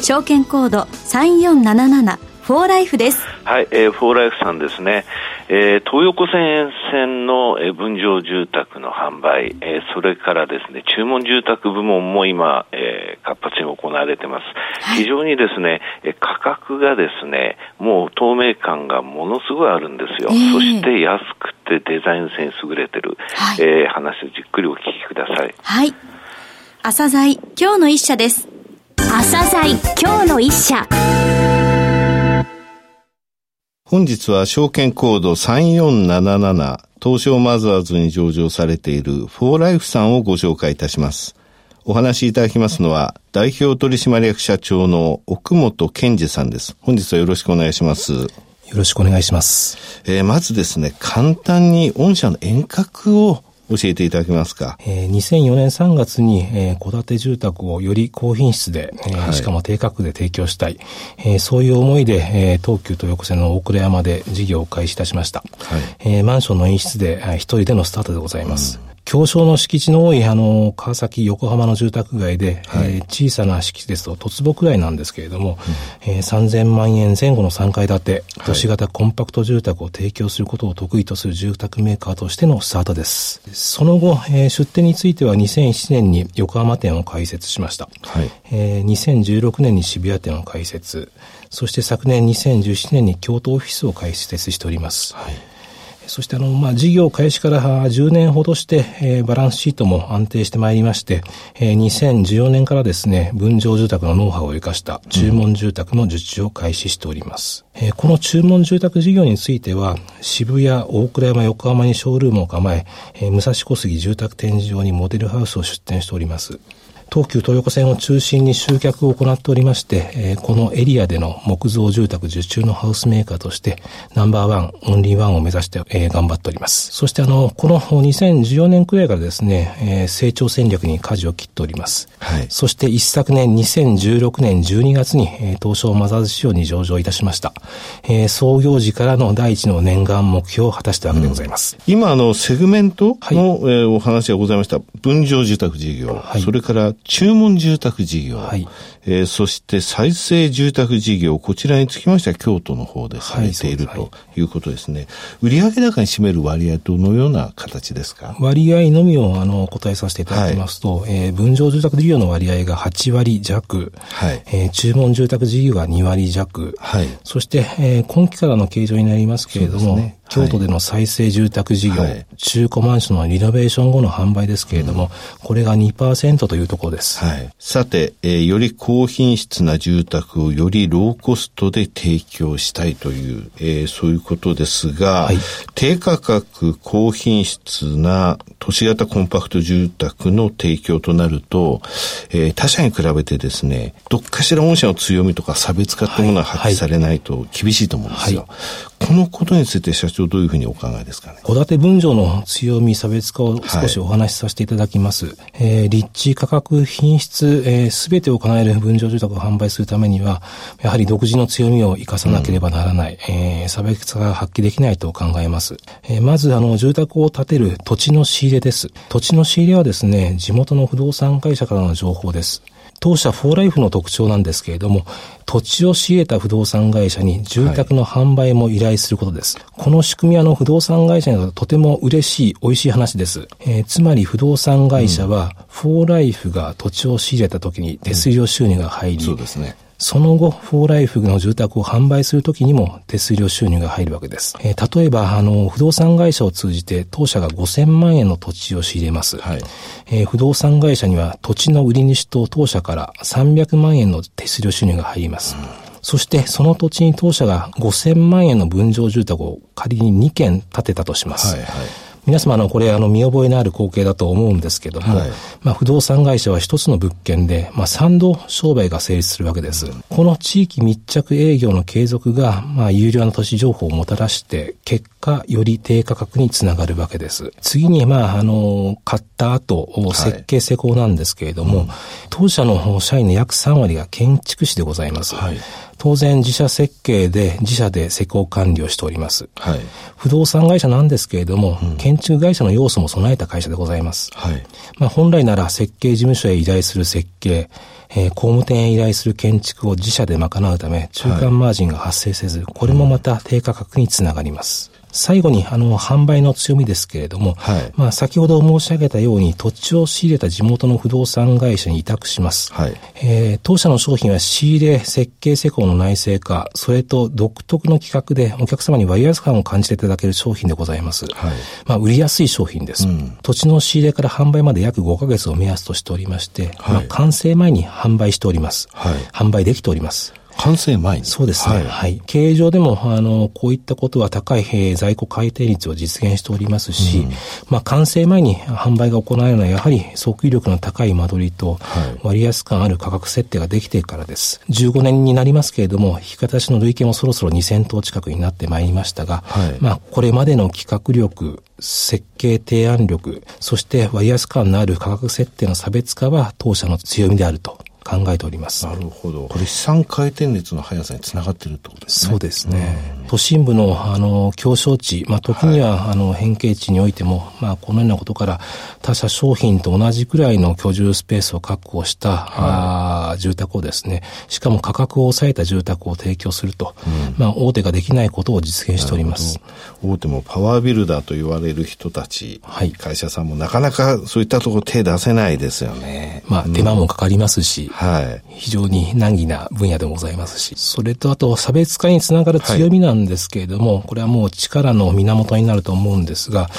証券コード3477フォーライフです。はい、えー、フォーライフさんですね。えー、東横線沿線の、えー、分譲住宅の販売、えー、それからですね、注文住宅部門も今、えー、活発に行われてます。はい、非常にですね、えー、価格がですね、もう透明感がものすごいあるんですよ。えー、そして安くてデザイン性に優れてる、はい、えー、話をじっくりお聞きください。はい。朝鮮今日の一社です。朝鮮今日の一社。本日は証券コード3477東証マザーズに上場されているフォーライフさんをご紹介いたします。お話しいただきますのは代表取締役社長の奥本健二さんです。本日はよろしくお願いします。よろしくお願いします。えー、まずですね、簡単に御社の遠隔を教えていただけますか？えー、2004年3月に、えー、戸建て住宅をより高品質で、えー、はい、しかも低価格で提供したい、えー、そういう思いで、えー、東急東横線の大倉山で事業を開始いたしました。はい、えー、マンションの一室で、一人でのスタートでございます。うん狭小の敷地の多い、あの、川崎、横浜の住宅街で、はい、えー、小さな敷地ですと、突らいなんですけれども、うん、えー、3000万円前後の3階建て、都市型コンパクト住宅を提供することを得意とする住宅メーカーとしてのスタートです。その後、えー、出店については2007年に横浜店を開設しました。はい、えー、2016年に渋谷店を開設、そして昨年2017年に京都オフィスを開設しております。はいそしてあの、まあ、事業開始から10年ほどして、えー、バランスシートも安定してまいりまして、えー、2014年からですね、分譲住宅のノウハウを生かした注文住宅の受注を開始しております。うん、えー、この注文住宅事業については、渋谷、大倉山、横浜にショールームを構え、えー、武蔵小杉住宅展示場にモデルハウスを出展しております。東急東横線を中心に集客を行っておりまして、えー、このエリアでの木造住宅受注のハウスメーカーとして、ナンバーワン、オンリーワンを目指して、えー、頑張っております。そしてあの、この2014年くらいからですね、えー、成長戦略に舵を切っております。はい。そして一昨年2016年12月に、えー、東証マザーズ市場に上場いたしました。えー、創業時からの第一の念願目標を果たしたわけでございます。うん、今、あの、セグメントの、はい、えー、お話がございました。分譲住宅事業。はい。それから注文住宅事業、はい、えー、そして再生住宅事業、こちらにつきましては京都の方でされている、ということですね。売上高に占める割合、どのような形ですか？割合のみをあの答えさせていただきますと、はい、えー、分譲住宅事業の割合が8割弱、はい。えー、注文住宅事業が2割弱、はい、そして、えー、今期からの形状になりますけれども、ね、京都での再生住宅事業、はい、中古マンションのリノベーション後の販売ですけれども、うん、これが2%というところです。はい、さて、えー、より高品質な住宅をよりローコストで提供したいという、えー、そういうことですが、はい、低価格、高品質な都市型コンパクト住宅の提供となると、えー、他社に比べてですね、どっかしら御社の強みとか差別化ってものは発揮されないと厳しいと思うんですよ。このことについて社長どういうふうにお考えですかね？戸建て分譲の強み、差別化を少しお話しさせていただきます。はい、えー、立地、価格、品質、す、え、べ、てを叶える分譲住宅を販売するためには、やはり独自の強みを生かさなければならない、うん、えー、差別化が発揮できないと考えます。えー、まず、あの、住宅を建てる土地の仕入れです。土地の仕入れはですね、地元の不動産会社からの情報です。当社フォーライフの特徴なんですけれども、土地を仕入れた不動産会社に住宅の販売も依頼することです。はい、この仕組みはの不動産会社にはとても嬉しい、美味しい話です。えー、つまり不動産会社は、フォーライフが土地を仕入れた時に手数料収入が入り、うん、そうですね。その後、フォーライフの住宅を販売するときにも手数料収入が入るわけです。えー、例えば、あの、不動産会社を通じて当社が5000万円の土地を仕入れます。はい、えー、不動産会社には土地の売り主と当社から300万円の手数料収入が入ります。うん、そして、その土地に当社が5000万円の分譲住宅を仮に2軒建てたとします。はいはい皆様、あの、これ、あの、見覚えのある光景だと思うんですけども、はい、まあ、不動産会社は一つの物件で、まあ、三度商売が成立するわけです。うん、この地域密着営業の継続が、まあ、有料な都市情報をもたらして、結果、より低価格につながるわけです。次に、まあ、あの、買った後、設計施工なんですけれども、はいうん、当社の社員の約3割が建築士でございます。はい当然自社設計で自社で施工管理をしております。はい、不動産会社なんですけれども、うん、建築会社の要素も備えた会社でございます。はい、まあ、本来なら設計事務所へ依頼する設計、えー、工務店へ依頼する建築を自社で賄うため、中間マージンが発生せず、これもまた低価格につながります。最後に、あの、販売の強みですけれども、はい、まあ、先ほど申し上げたように、土地を仕入れた地元の不動産会社に委託します。はい、えー、当社の商品は仕入れ、設計施工の内製化、それと独特の企画でお客様に割安感を感じていただける商品でございます。はい、まあ、売りやすい商品です、うん、土地の仕入れから販売まで約5ヶ月を目安としておりまして、はい、まあ、完成前に販売しております。はい、販売できております。完成前にそうですね。はい。はい、経営上でも、あの、こういったことは高い、え在庫改定率を実現しておりますし、うん、まあ、完成前に販売が行われるのは、やはり即位力の高い間取りと、割安感ある価格設定ができてからです。15年になりますけれども、引き方しの累計もそろそろ2000棟近くになってまいりましたが、はい、まあ、これまでの企画力、設計提案力、そして割安感のある価格設定の差別化は当社の強みであると考えております。なるほど。これ資産回転率の速さにつながってるってことですね。そうですね。都心部の、あの、競争地、まあ、時には、はい、あの、変形地においても、まあ、このようなことから、他社商品と同じくらいの居住スペースを確保した、はい、あ住宅をですね、しかも価格を抑えた住宅を提供すると、うん、まあ、大手ができないことを実現しております。大手もパワービルダーと言われる人たち、はい、会社さんもなかなかそういったところ手出せないですよね。まあ、手間もかかりますし、はい。非常に難儀な分野でございますし、それとあと差別化につながる強みなんですけれども、はい、これはもう力の源になると思うんですが、はい、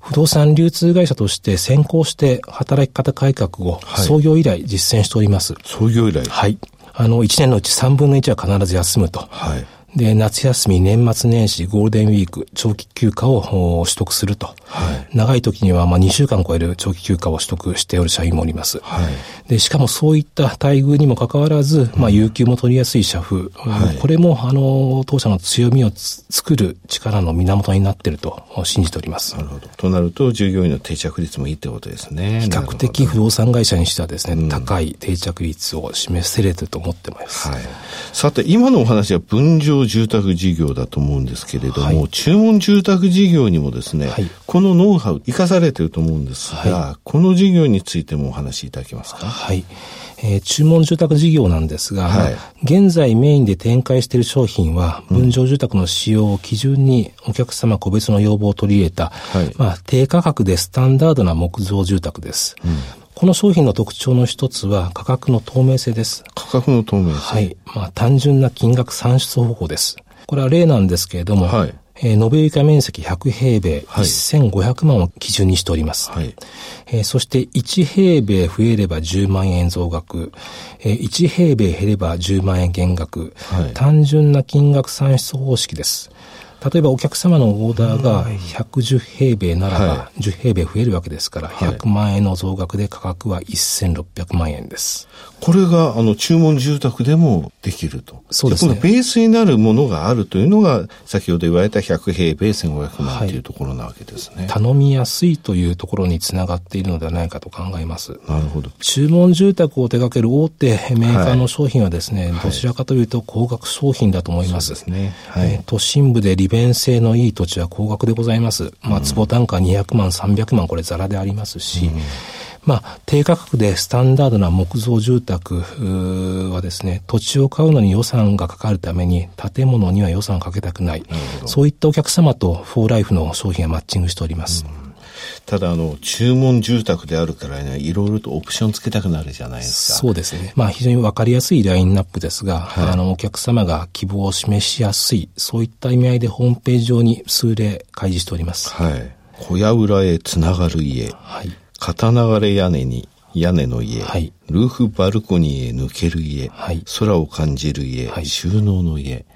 不動産流通会社として先行して働き方改革を創業以来実践しております。創業以来はい。あの、1年のうち3分の1は必ず休むと。はい。で、夏休み、年末年始、ゴールデンウィーク、長期休暇を取得すると。はい、長い時には、まあ、2週間超える長期休暇を取得しておる社員もおります。はい、で、しかもそういった待遇にもかかわらず、まあ、有給も取りやすい社風。はい、これも、あの、当社の強みを作る力の源になっていると信じております。なるほど。となると、従業員の定着率もいいってことですね。比較的不動産会社にしてはですね、うん、高い定着率を示せれると思ってます。はい。さて、今のお話は分譲住宅事業だと思うんですけれども、はい、注文住宅事業にもですね、はい、このノウハウ生かされていると思うんですが、はい、この事業についてもお話しいただけますか？はい。えー、注文住宅事業なんですが、はい、現在メインで展開している商品は、分譲住宅の使用を基準にお客様個別の要望を取り入れた、はい、まあ、低価格でスタンダードな木造住宅です。うんこの商品の特徴の一つは価格の透明性です。価格の透明性はい。まあ、単純な金額算出方法です。これは例なんですけれども、はい、えー、延べ床面積100平米、はい、1500万を基準にしております。はい、えー、そして1平米増えれば10万円増額、えー、1平米減れば10万円減額、はい、単純な金額算出方式です。例えばお客様のオーダーが110平米ならば10平米増えるわけですから、100万円の増額で価格は1600万円です。これが、あの、注文住宅でもできると。そうですね。ベースになるものがあるというのが、先ほど言われた100平米1500万というところなわけですね、はい、頼みやすいというところにつながっているのではないかと考えます。なるほど。注文住宅を手掛ける大手メーカーの商品はですね、はい、どちらかというと高額商品だと思います。そうですね。はい、都心部で利便性のいい土地は高額でございます。まあ、坪単価200万、300万、これザラでありますし、うんまあ、低価格でスタンダードな木造住宅はですね、土地を買うのに予算がかかるために、建物には予算をかけたくない。そういったお客様とフォーライフの商品はマッチングしております。うんただ、あの、注文住宅であるからね、いろいろとオプションつけたくなるじゃないですか。そうですね。まあ、非常にわかりやすいラインナップですが、はい、あの、お客様が希望を示しやすい、そういった意味合いでホームページ上に数例開示しております。はい。小屋裏へつながる家。はい。片流れ屋根に屋根の家、はい、ルーフバルコニーへ抜ける家、はい、空を感じる家、はい、収納の家、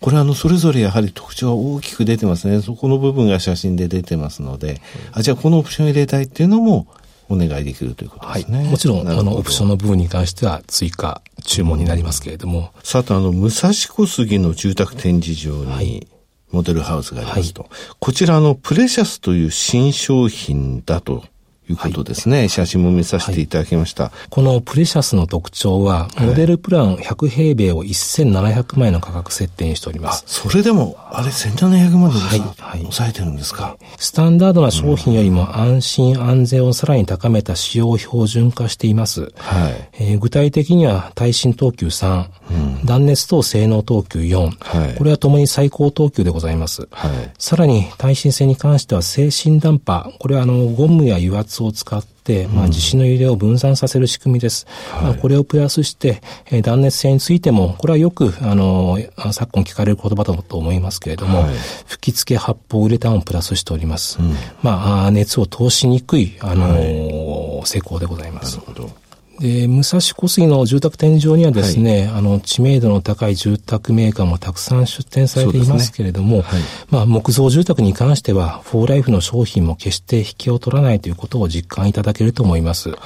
これはあの、それぞれやはり特徴が大きく出てますね。そこの部分が写真で出てますので、あ、じゃあこのオプション入れたいっていうのも、お願いできるということですね。はい、もちろん、あの、オプションの部分に関しては追加注文になりますけれども。さて、あの、武蔵小杉の住宅展示場に、モデルハウスがありますと。はい、こちらのプレシャスという新商品だということですね、はい、写真も見させていただきました、はい、このプレシャスの特徴は、モデルプラン100平米を1700万円の価格設定にしております。それでも、あれ1700万で、はい、はい、抑えてるんですか？スタンダードな商品よりも安心安全をさらに高めた使用標準化しています。はい、えー、具体的には、耐震等級3、うん、断熱等性能等級4、はい、これはともに最高等級でございます。はい、さらに、耐震性に関しては、精神ダンパー、これはあの、ゴムや油圧を使って、まあ、地震の揺れを分散させる仕組みです。はい、これをプラスして、えー、断熱性についても、これはよく、あの、昨今聞かれる言葉だと思いますけれども、はい、吹き付け発泡ウレタンをプラスしております。うん、まあ、熱を通しにくい、あの、はい、施工でございます。なるほど。で、武蔵小杉の住宅展示場にはですね、はい、あの、知名度の高い住宅メーカーもたくさん出展されていますけれども、ねはい、まあ、木造住宅に関しては、フォーライフの商品も決して引けを取らないということを実感いただけると思います。はい、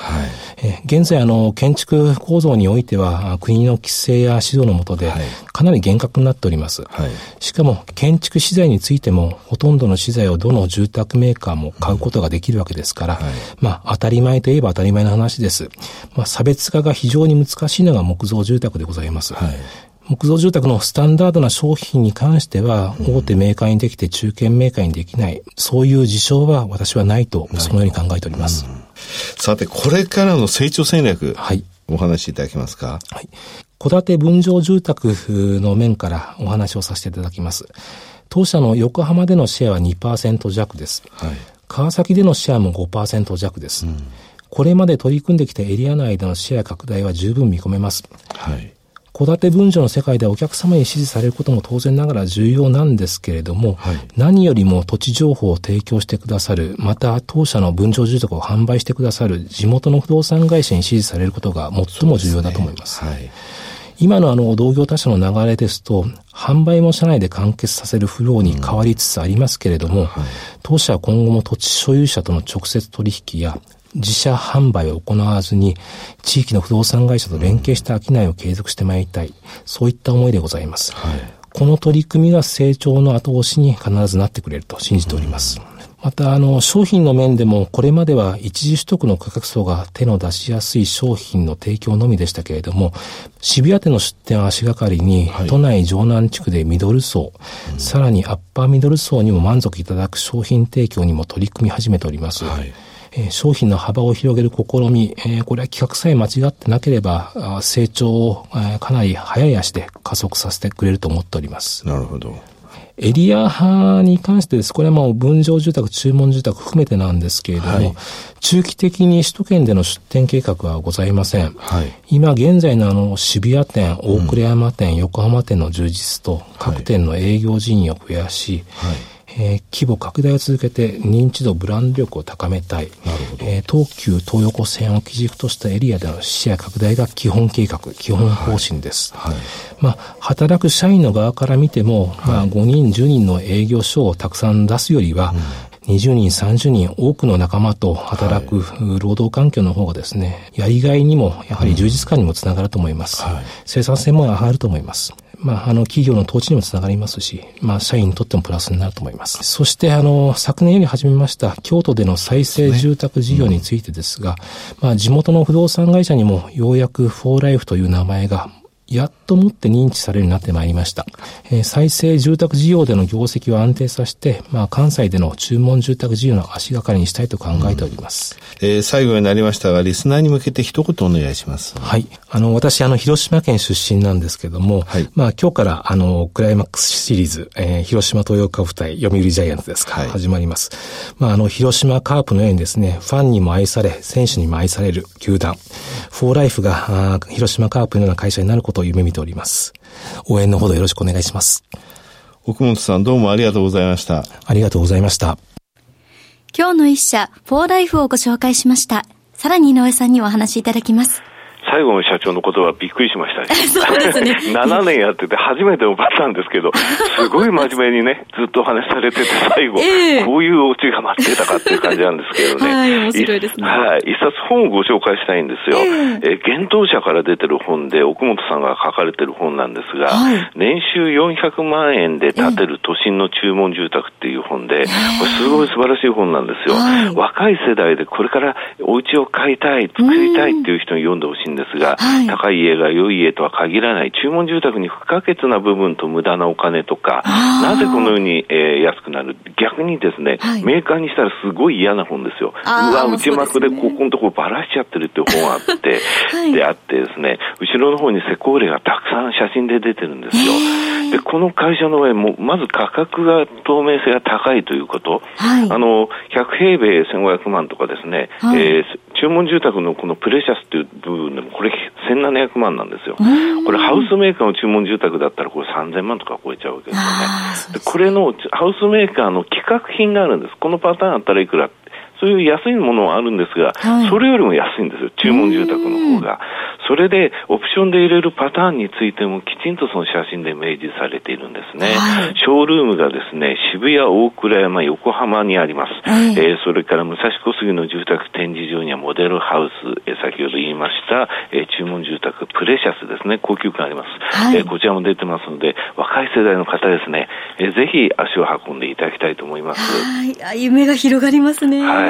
え現在、あの、建築構造においては、国の規制や指導の下で、かなり厳格になっております。はい、しかも、建築資材についても、ほとんどの資材をどの住宅メーカーも買うことができるわけですから、まあ、当たり前といえば当たり前の話です。まあ、差別化が非常に難しいのが木造住宅でございます。はい木造住宅のスタンダードな商品に関しては、大手メーカーにできて中堅メーカーにできない、そういう事象は私はないと、そのように考えております。うん、さて、これからの成長戦略、はい、お話しいただけますか？はい。戸建て分譲住宅の面からお話をさせていただきます。当社の横浜でのシェアは2%弱です。はい、川崎でのシェアも5%弱です。うんこれまで取り組んできたエリア内でのシェア拡大は十分見込めます。はい。戸建て分譲の世界でお客様に支持されることも当然ながら重要なんですけれども、はい、何よりも土地情報を提供してくださる、また当社の分譲住宅を販売してくださる地元の不動産会社に支持されることが最も重要だと思います。すね、はい、今のあの同業他社の流れですと、販売も社内で完結させるフローに変わりつつありますけれども、うんはい、当社は今後も土地所有者との直接取引や自社販売を行わずに、地域の不動産会社と連携した商いを継続してまいりたい。そういった思いでございます。はい、この取り組みが成長の後押しに必ずなってくれると信じております。うんまた、あの、商品の面でも、これまでは一時取得の価格層が手の出しやすい商品の提供のみでしたけれども、渋谷店の出店を足がかりに、はい、都内城南地区でミドル層、うん、さらにアッパーミドル層にも満足いただく商品提供にも取り組み始めております。はいえー、商品の幅を広げる試み、えー、これは企画さえ間違ってなければ、成長を、えー、かなり早い足で加速させてくれると思っております。なるほど。エリア派に関してです。これはもう分譲住宅、注文住宅含めてなんですけれども、はい、中期的に首都圏での出店計画はございません。はい、今現在のあの渋谷店、大倉山店、うん、横浜店の充実と各店の営業人員を増やし、はいえー、規模拡大を続けて認知度、ブランド力を高めたい。なるほど。えー、東急東横線を基軸としたエリアでの視野拡大が基本計画、基本方針です。はい。はい、まあ、働く社員の側から見ても、はい、まあ、5人、10人の営業所をたくさん出すよりは、うん、20人、30人、多くの仲間と働く労働環境の方がですね、やりがいにも、やはり充実感にもつながると思います。はい、生産性も上がると思います。まあ、あの、企業の統治にもつながりますし、まあ、社員にとってもプラスになると思います。そして、あの、昨年より始めました京都での再生住宅事業についてですが、まあ、地元の不動産会社にもようやくフォーライフという名前がやっともって認知されるようになってまいりました。えー、再生住宅事業での業績を安定させて、まあ、関西での注文住宅事業の足がかりにしたいと考えております。うん、えー、最後になりましたが、リスナーに向けて一言お願いします。はい。あの、私、あの、広島県出身なんですけども、はい、まあ、今日から、あの、クライマックスシリーズ、えー、広島東洋カープ対読売ジャイアンツですか、はい、始まります。まあ、あの、広島カープのようにですね、ファンにも愛され、選手にも愛される球団、フォーライフが、あ広島カープのような会社になることを夢見ております。。応援のほどよろしくお願いします。奥本さんどうもありがとうございました。ありがとうございました。今日の一社、フォーライフをご紹介しました。さらに井上さんにお話しいただきます。最後の社長の言葉びっくりしましたね。そうですね。7年やってて初めてのパターンですけど、すごい真面目にね、ずっとお話しされてて、最後、えー、こういうお家が待ってたかっていう感じなんですけどね。はい、面白いですね。はい。一冊本をご紹介したいんですよ。えー、えー、幻冬者から出てる本で、奥本さんが書かれてる本なんですが、はい、年収400万円で建てる都心の注文住宅っていう本で、これすごい素晴らしい本なんですよ。はい、若い世代でこれからお家を買いたい、作りたいっていう人に読んでほしいんですが、はい、高い家が良い家とは限らない、注文住宅に不可欠な部分と無駄なお金とか、なぜこのように、えー、安くなる？逆にですね、はい、メーカーにしたらすごい嫌な本ですよ。うわ、内幕でここのところばらしちゃってるっていう本があって、はい、であってですね、後ろの方に施工例がたくさん写真で出てるんですよ。で、この会社の場合も、まず価格が透明性が高いということ、はい、あの、100平米1500万とかですね、はい、えー、注文住宅のこのプレシャスという部分でも、これ1700万なんですよ。これハウスメーカーの注文住宅だったらこれ3000万とか超えちゃうわけですよね。でこれのハウスメーカーの企画品があるんです。このパターンあったらいくらそういう安いものはあるんですが、はい、それよりも安いんですよ、注文住宅の方が。それで、オプションで入れるパターンについてもきちんとその写真で明示されているんですね。はい、ショールームがですね、渋谷、大倉山、横浜にあります。はい、えー、それから武蔵小杉の住宅展示場にはモデルハウス、えー、先ほど言いました、えー、注文住宅、プレシャスですね、高級感あります。はい、えー、こちらも出てますので、若い世代の方ですね、えー、ぜひ足を運んでいただきたいと思います。はい、夢が広がりますね。はい。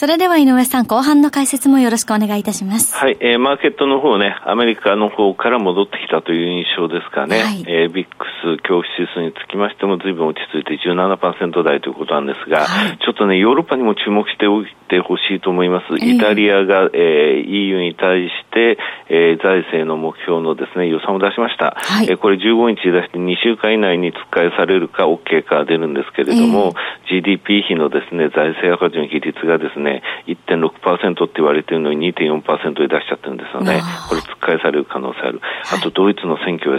それでは井上さん、後半の解説もよろしくお願いいたします。はい、えー、マーケットの方ね、アメリカの方から戻ってきたという印象ですかね。はい、えー、 VIX恐怖指数につきましても随分落ち着いて17%台ということなんですが、はい、ちょっとね、ヨーロッパにも注目しておいてほしいと思います。イタリアが、えー、EU に対して、えー、財政の目標のですね、予算を出しました。はい、えー、これ15日出して2週間以内に突っ返されるか OK か出るんですけれども、えー、GDP 比のですね、財政赤字の比率がですね、ね、1.6%って言われてるのに2.4%で出しちゃってるんですよね。これ突っ返される可能性ある。あとドイツの選挙で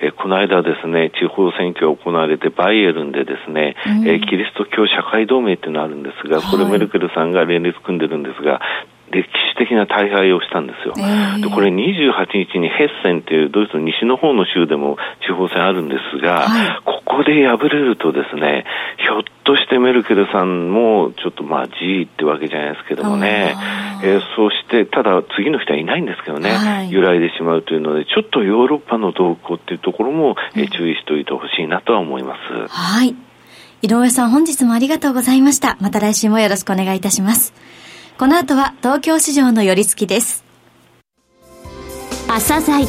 す。えー、この間ですね、地方選挙が行われてバイエルンでですね、うん、えー、キリスト教社会同盟っていうのがあるんですが、これメルケルさんが連立組んでるんですが、歴史的な大敗をしたんですよ。えー、でこれ28日にヘッセンというドイツの西の方の州でも地方選あるんですが、はい、ここで敗れるとですね、ひょっとしてメルケルさんもちょっとまあ G ってわけじゃないですけどもね、えー、そしてただ次の人はいないんですけどね、はい、揺らいでしまうというので、ちょっとヨーロッパの動向っていうところも、えー、注意しておいてほしいなとは思います。はい。井上さん本日もありがとうございました。また来週もよろしくお願いいたします。この後は東京市場の寄り付きです。朝鮮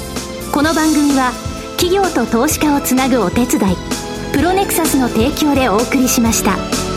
この番組は企業と投資家をつなぐお手伝いプロネクサスの提供でお送りしました。